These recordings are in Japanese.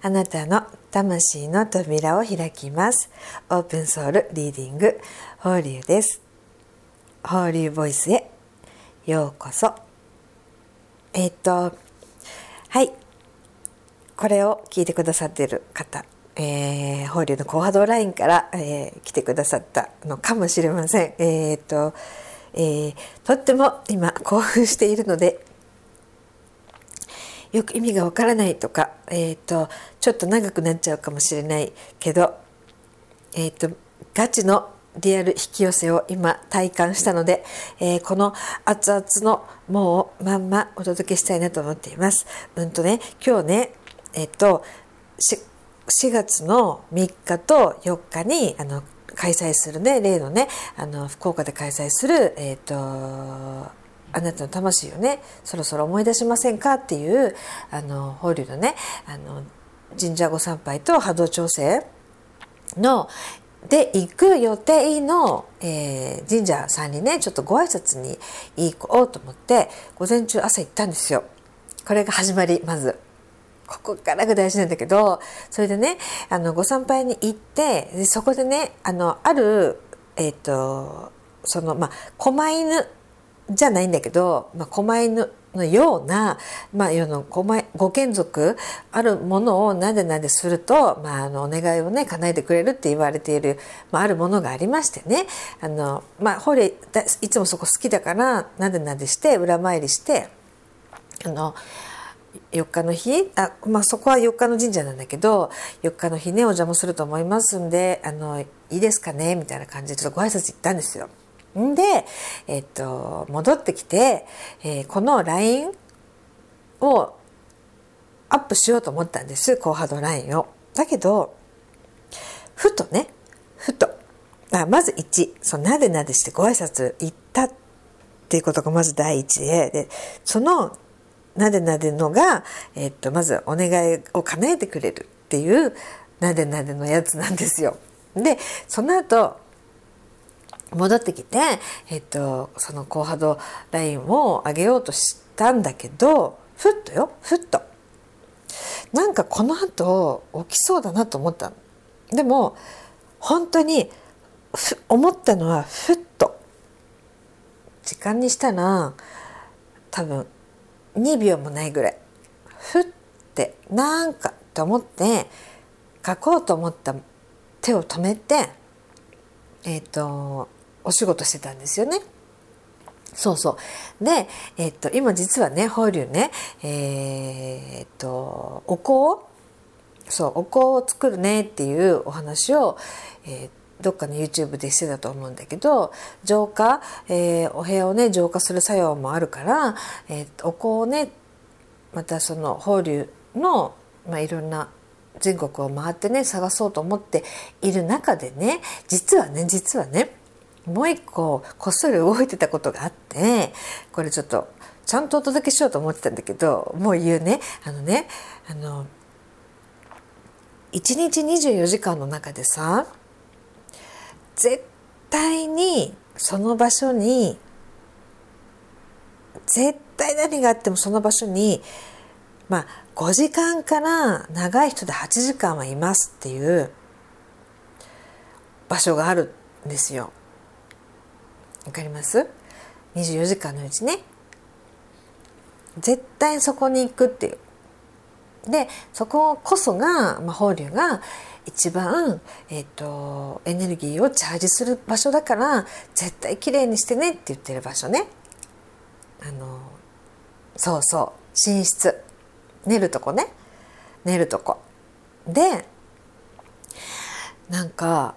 あなたの魂の扉を開きます。オープンソウルリーディング法隆です。法隆ボイスへようこそ。えっ、とはい。これを聞いてくださっている方えー、法隆の高波動ラインから、えー、来てくださったのかもしれません。えっ、と、えー、とっても今興奮しているのでよく意味がわからないとか、えーと、ちょっと長くなっちゃうかもしれないけど、えーと、ガチのリアル引き寄せを今体感したので、えー、この熱々のもうまんまお届けしたいなと思っています。うんとね今日ねえっ、ー、と 4, 4月の3日と4日にあの開催するね例のねあの福岡で開催するえっ、ー、とあなたの魂をねそろそろ思い出しませんかっていうあの法隆のねあの神社ご参拝と波動調整ので行く予定の、えー、神社さんにねちょっとご挨拶に行こうと思って午前中朝行ったんですよ。これが始まりまず。ここからが大事なんだけどそれでねあのご参拝に行ってでそこでねあのあるえっ、ー、とそのまあ狛犬じゃないんだけど、まあ、狛犬のような、まあ、世のご眷属あるものをなでなですると、まあ、あのお願いをね叶えてくれるって言われている、まあ、あるものがありましてねあの、まあ、ホリいつもそこ好きだからなでなでして裏参りしてあの4日の日あ、まあ、そこは4日の神社なんだけど4日の日ねお邪魔すると思いますんであのいいですかねみたいな感じでちょっとご挨拶行ったんですよ。んで、えっと、戻ってきて、えー、この LINE をアップしようと思ったんです高波動 LINE を。だけどふとねふとあまず1そのなでなでしてご挨拶行ったっていうことがまず第一ででそのなでなでのが、えっと、まずお願いを叶えてくれるっていうなでなでのやつなんですよ。でその後戻ってきて、えっと、その高波動ラインを上げようとしたんだけどふっとよふっと。なんかこの後起きそうだなと思ったでも本当に思ったのはふっと。時間にしたら多分2秒もないぐらい。ふってなんかと思って書こうと思った手を止めてえっ、ー、とお仕事してたんですよね。そうそう。で、えっと、今実はね、法隆ね、えー、っと、お香そう、お香を作るねっていうお話を、えー、どっかの YouTube でしてたと思うんだけど浄化、えー、お部屋をね浄化する作用もあるから、えー、お香をねまたその法隆の、まあ、いろんな全国を回ってね探そうと思っている中でね実はね実はねもう一個こっそり動いてたことがあってこれちょっとちゃんとお届けしようと思ってたんだけどもう言うねあのねあの1日24時間の中でさ絶対にその場所に絶対何があってもその場所にまあ5時間から長い人で8時間はいますっていう場所があるんですよ。わかります ?24 時間のうちね。絶対そこに行くっていう。でそここそが、まあ、法隆が一番、えーと、エネルギーをチャージする場所だから絶対きれいにしてねって言ってる場所ね。あのそうそう。寝室。寝るとこね。寝るとこ。でなんか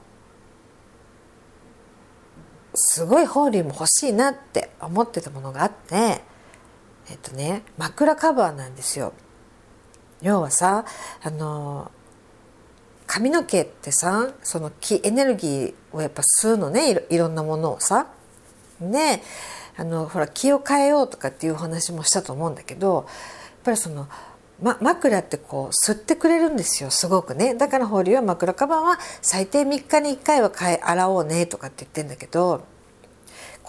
すごい法隆も欲しいなって思ってたものがあってえっとね枕カバーなんですよ。要はさあの髪の毛ってさその気エネルギーをやっぱ吸うのねいろんなものをさ。であのほら気を変えようとかっていう話もしたと思うんだけどやっぱりそのま、枕ってこう吸ってくれるんですよすごくねだから法隆は枕カバーは最低3日に1回は買い洗おうねとかって言ってんだけど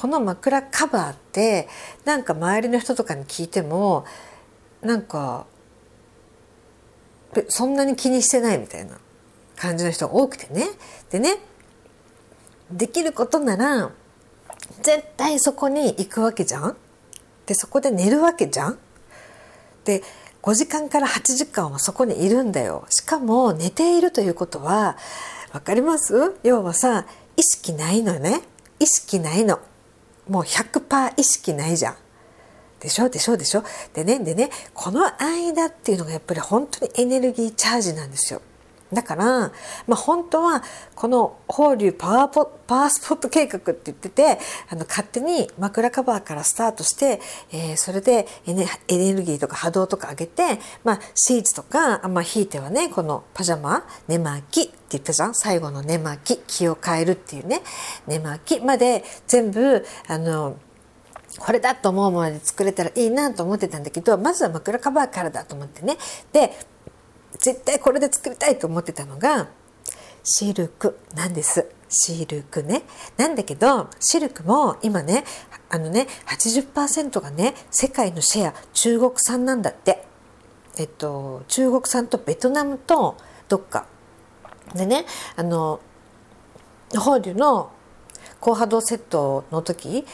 この枕カバーってなんか周りの人とかに聞いてもなんかそんなに気にしてないみたいな感じの人が多くてね。でねできることなら絶対そこに行くわけじゃん。でそこで寝るわけじゃん。で5時間から8時間はそこにいるんだよ。しかも寝ているということは分かります？要はさ意識ないのね。意識ないの。もう100%意識ないじゃん。でしょ？でしょ？でしょ？でねでねこの間っていうのがやっぱり本当にエネルギーチャージなんですよ。だから、まあ、本当はこの法隆パワーポパワースポット計画って言っててあの勝手に枕カバーからスタートして、えー、それでエネエネルギーとか波動とか上げて、まあ、シーツとか、まあ、ひいてはねこのパジャマ寝巻きって言ったじゃん？最後の寝巻き気を変えるっていうね寝巻きまで全部あのこれだと思うもので作れたらいいなと思ってたんだけどまずは枕カバーからだと思ってね。で絶対これで作りたいと思ってたのがシルクなんです。シルクね。なんだけどシルクも今ねあのね80%がね世界のシェア中国産なんだって。えっと中国産とベトナムとどっか。でねあの法隆の高波動セットの時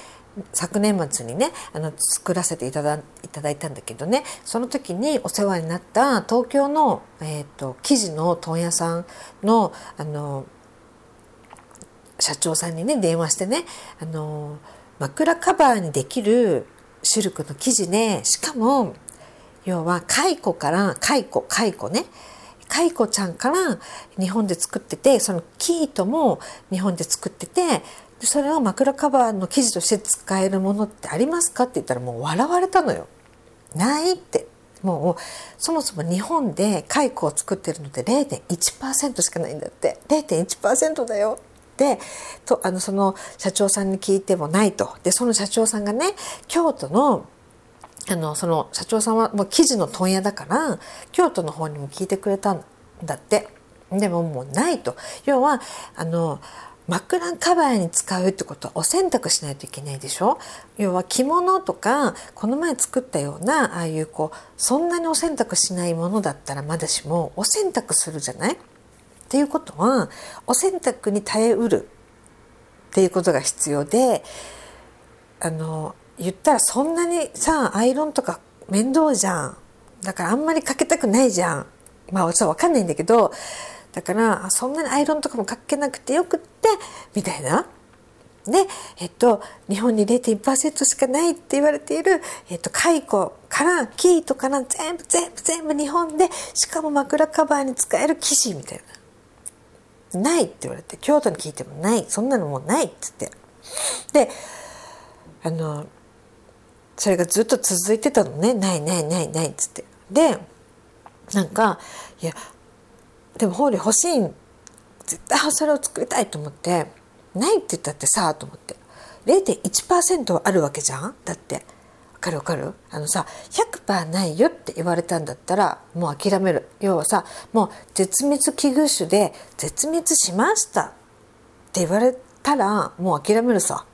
昨年末にねあの作らせていただいただいたんだけどねその時にお世話になった東京の、えーと、生地の問屋さんのあの社長さんにね電話してねあの枕カバーにできるシルクの生地ねしかも要は蚕から蚕蚕ね蚕ちゃんから日本で作っててそのキートも日本で作っててそれを枕カバーの生地として使えるものってありますかって言ったらもう笑われたのよ。ないって。もうそもそも日本で蚕を作ってるのって0.1%しかないんだって。0.1%だよ。でとあのその社長さんに聞いてもないと。でその社長さんがね京都のあのその社長さんはもう生地の問屋だから京都の方にも聞いてくれたんだって。でももうないと。要はあの枕カバーに使うってことはお洗濯しないといけないでしょ？要は着物とかこの前作ったようなああいうこうそんなにお洗濯しないものだったらまだしもお洗濯するじゃない？っていうことはお洗濯に耐えうるっていうことが必要であの言ったらそんなにさアイロンとか面倒じゃん。だからあんまりかけたくないじゃん。まあ分かんないんだけどだからそんなにアイロンとかもかけなくてよくってみたいな。で、えっと、日本に0.1%しかないって言われている、えっと、蚕からキートから全部全部全部日本でしかも枕カバーに使える生地みたいな。ないって言われて京都に聞いてもないそんなのもうないっつってであのそれがずっと続いてたのねないないないないっつってでなんかいやでもホーリー欲しい絶対それを作りたいと思って。ないって言ったってさと思って。0.1%はあるわけじゃん？だって。わかるわかる？あのさ100%ないよって言われたんだったらもう諦める。要はさもう絶滅危惧種で絶滅しましたって言われたらもう諦めるさ。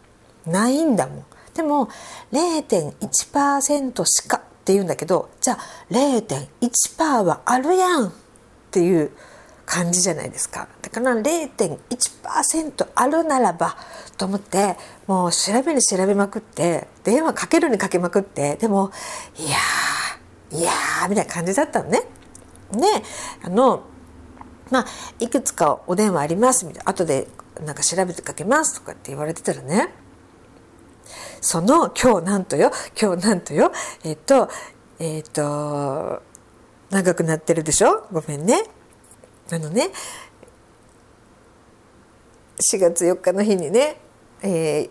ないんだもん。でも0.1%しかって言うんだけどじゃあ0.1%はあるやんっていう感じじゃないですかだから0.1%あるならばと思ってもう調べに調べまくって電話かけるにかけまくってでもいやーいやーみたいな感じだったのね。であのまあいくつかお電話ありますみたいな後でなんか調べてかけますとかって言われてたらねその今日なんとよ今日なんとよえっとえっと長くなってるでしょ？ごめんね。あのね。4月4日の日にね、えー、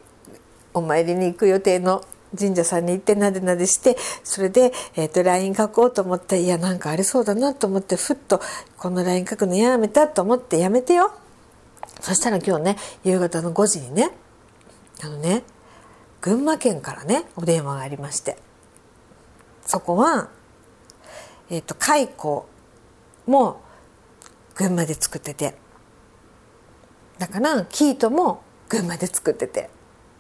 お参りに行く予定の神社さんに行ってなでなでしてそれで、えーと、LINE 書こうと思っていやなんかありそうだなと思ってふっとこの LINE 書くのやめたと思ってやめてよ。そしたら今日ね夕方の5時にねあのね群馬県からねお電話がありまして。そこは、えーと、と蚕も群馬で作ってて。だからキートも群馬で作ってて。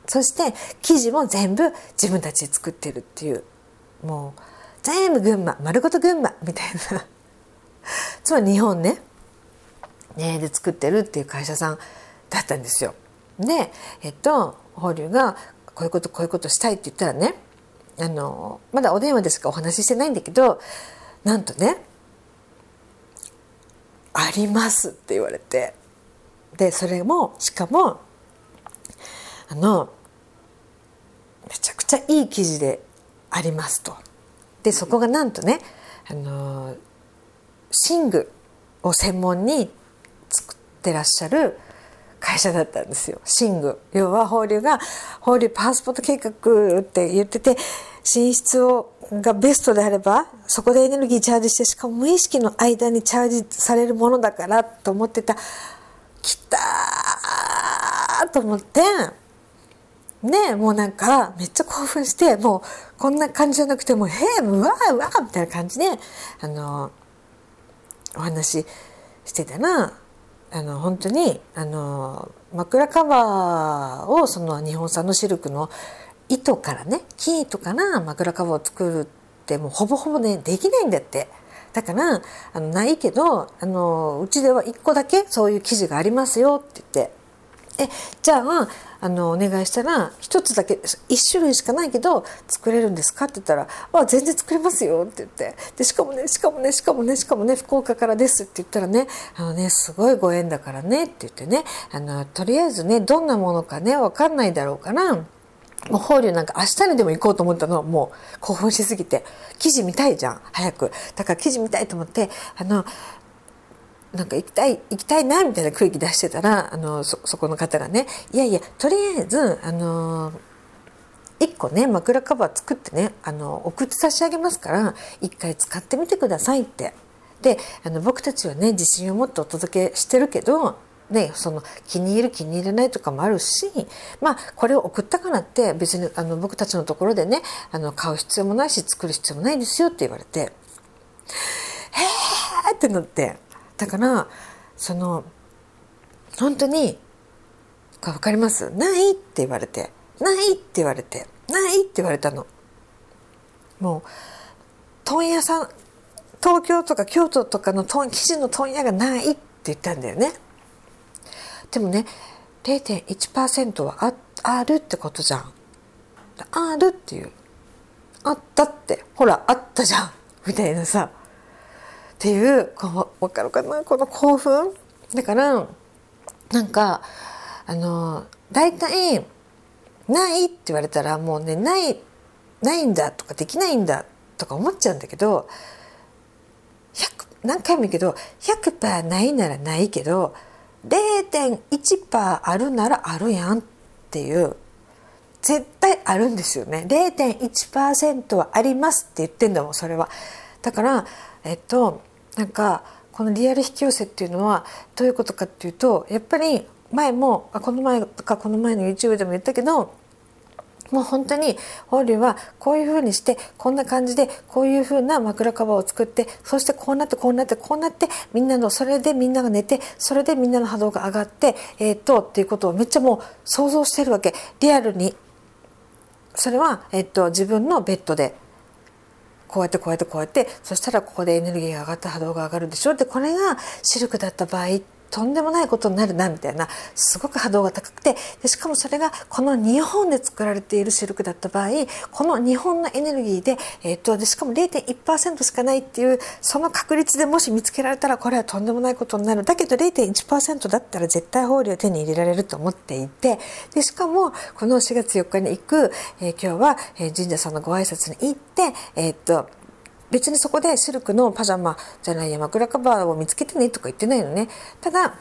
そして生地も全部自分たちで作ってるっていう。もう全部群馬丸ごと群馬みたいな。つまり日本ねねで作ってるっていう会社さんだったんですよ。でえっと法隆がこういうことこういうことしたいって言ったらねあのまだお電話でしかお話ししてないんだけどなんとね「あります」って言われて。でそれもしかもあのめちゃくちゃいい記事でありますと。でそこがなんとねあの寝具を専門に作ってらっしゃる会社だったんですよ。寝具。要は法隆が法隆パースポット計画って言ってて寝室をがベストであればそこでエネルギーチャージしてしかも無意識の間にチャージされるものだからと思ってた。来たーと思って。ねもうなんかめっちゃ興奮してもうこんな感じじゃなくてもう「へえうわうわ」みたいな感じであのお話してたらあの本当にあの枕カバーをその日本産のシルクの糸からね木糸から枕カバーを作るってもうほぼほぼねできないんだって。だからあのないけどあのうちでは1個だけそういう生地がありますよって言ってえじゃああのお願いしたら1つだけ1種類しかないけど作れるんですかって言ったら「あ全然作れますよ」って言ってでしかもねしかもねしかもねしかもね福岡からですって言ったらね「あのねすごいご縁だからね」って言ってねあのとりあえずねどんなものかね分かんないだろうから。もう法隆なんか明日にでも行こうと思ったのはもう興奮しすぎて記事見たいじゃん早く。だから記事見たいと思ってあのなんか行きたい行きたいなみたいな空気出してたらあのそそこの方がねいやいやとりあえずあの1個ね枕カバー作ってねあの送って差し上げますから1回使ってみてくださいって。であの僕たちはね自信を持ってお届けしてるけどね、その気に入る気に入らないとかもあるしまあこれを送ったからって別にあの僕たちのところでねあの買う必要もないし作る必要もないですよって言われて「へえ!」ってなってだからその本当に「分かります？ない?」って言われて「ない?」って言われて「ない?」って言われたの。もう問屋さん東京とか京都とかの生地の問屋がないって言ったんだよね。でもね0.1%はああるってことじゃん。あるっていう。あったって。ほらあったじゃん。みたいなさ。っていうこう分かるかな？この興奮。だからなんかあの大体「ない」って言われたらもうねないないんだとかできないんだとか思っちゃうんだけど何回も言うけど100%ないならないけど0.1%あるならあるやんっていう。絶対あるんですよね。0.1%はありますって言ってんだもんそれは。だからえっとなんかこのリアル引き寄せっていうのはどういうことかっていうとやっぱり前もこの前とかこの前の YouTube でも言ったけどもう本当に法隆はこういうふうにしてこんな感じでこういうふうな枕カバーを作ってそしてこうなってこうなってこうなってみんなのそれでみんなが寝てそれでみんなの波動が上がってえー、っとっていうことをめっちゃもう想像してるわけ。リアルに。それは、えっと、自分のベッドで。こうやってこうやってこうやってそしたらここでエネルギーが上がった波動が上がるでしょ。でこれがシルクだった場合とんでもないことになるなみたいなすごく波動が高くてでしかもそれがこの日本で作られているシルクだった場合この日本のエネルギーで,、えーと、でしかも0.1%しかないっていうその確率でもし見つけられたらこれはとんでもないことになる。だけど0.1%だったら絶対法理を手に入れられると思っていてでしかもこの4月4日に行く、えー、今日は、え、神社さんのご挨拶に行って、えーと別にそこでシルクのパジャマじゃないや枕カバーを見つけてねとか言ってないのね。ただ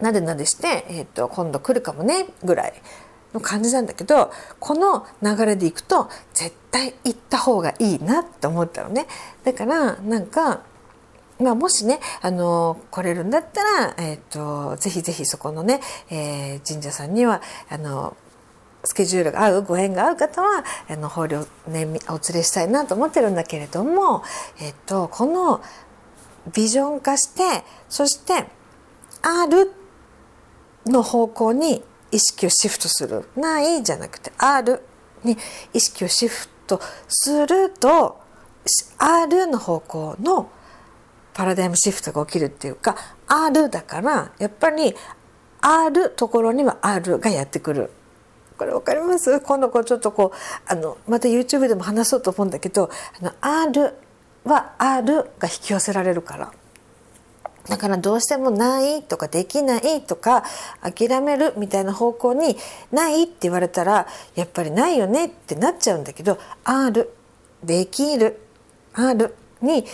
なでなでして、えーと、今度来るかもねぐらいの感じなんだけどこの流れでいくと絶対行った方がいいなって思ったのね。だからなんかまあ、もしねあの来れるんだったら、えーと、とぜひぜひそこのね、えー、神社さんにはあのスケジュールが合うご縁が合う方はあの法領、ね、お連れしたいなと思ってるんだけれども、えっと、このビジョン化してそしてあるの方向に意識をシフトするないじゃなくてあるに意識をシフトするとあるの方向のパラダイムシフトが起きるっていうか R だからやっぱりあるところには R がやってくる。これ分かります？今度こうちょっとこうあのまた YouTube でも話そうと思うんだけどあの R は R が引き寄せられるから。だからどうしてもないとかできないとか諦めるみたいな方向にないって言われたらやっぱりないよねってなっちゃうんだけどあるできるあるに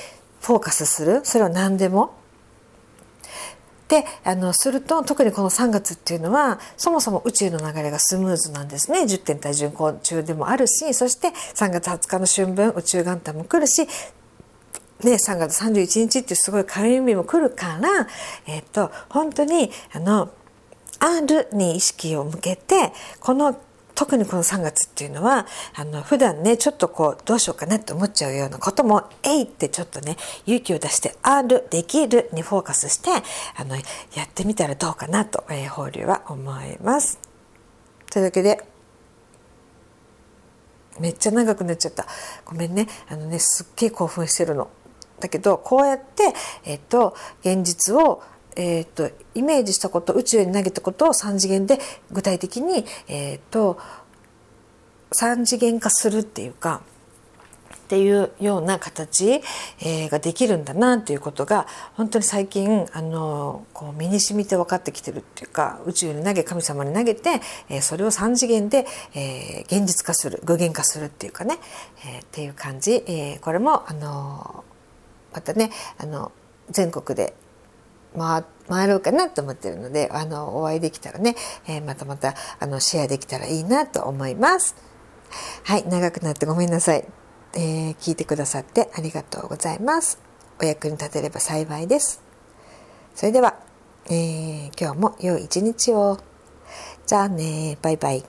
フォーカスするそれは何でも。であのすると特にこの3月っていうのはそもそも宇宙の流れがスムーズなんですね。10点体巡航中でもあるしそして3月20日の春分宇宙元旦も来るしね、3月31日ってすごい軽い日も来るから、えっ、と、本当に、あの、あるに意識を向けて、この、特にこの3月っていうのは、あの、普段ね、ちょっとこう、どうしようかなって思っちゃうようなことも、えいってちょっとね、勇気を出して、ある、できるにフォーカスして、あの、やってみたらどうかなと、えー、法流は思います。というわけで、めっちゃ長くなっちゃった。ごめんね。あのね、すっげえ興奮してるの。だけどこうやって、えっと、現実をえーと、イメージしたこと宇宙に投げたことを3次元で具体的に、えーと、3次元化するっていうかっていうような形、えー、ができるんだなっていうことが本当に最近あのこう身に染みて分かってきてるっていうか宇宙に投げ神様に投げて、えー、それを3次元で、えー、現実化する具現化するっていうかね、えっていう感じ、えこれもあのまたねあの全国で回回ろうかなと思ってるのであのお会いできたらね、えー、またまたあのシェアできたらいいなと思います。はい長くなってごめんなさい、えー、聞いてくださってありがとうございます。お役に立てれば幸いです。それでは、えー、今日も良い一日を。じゃあねバイバイ。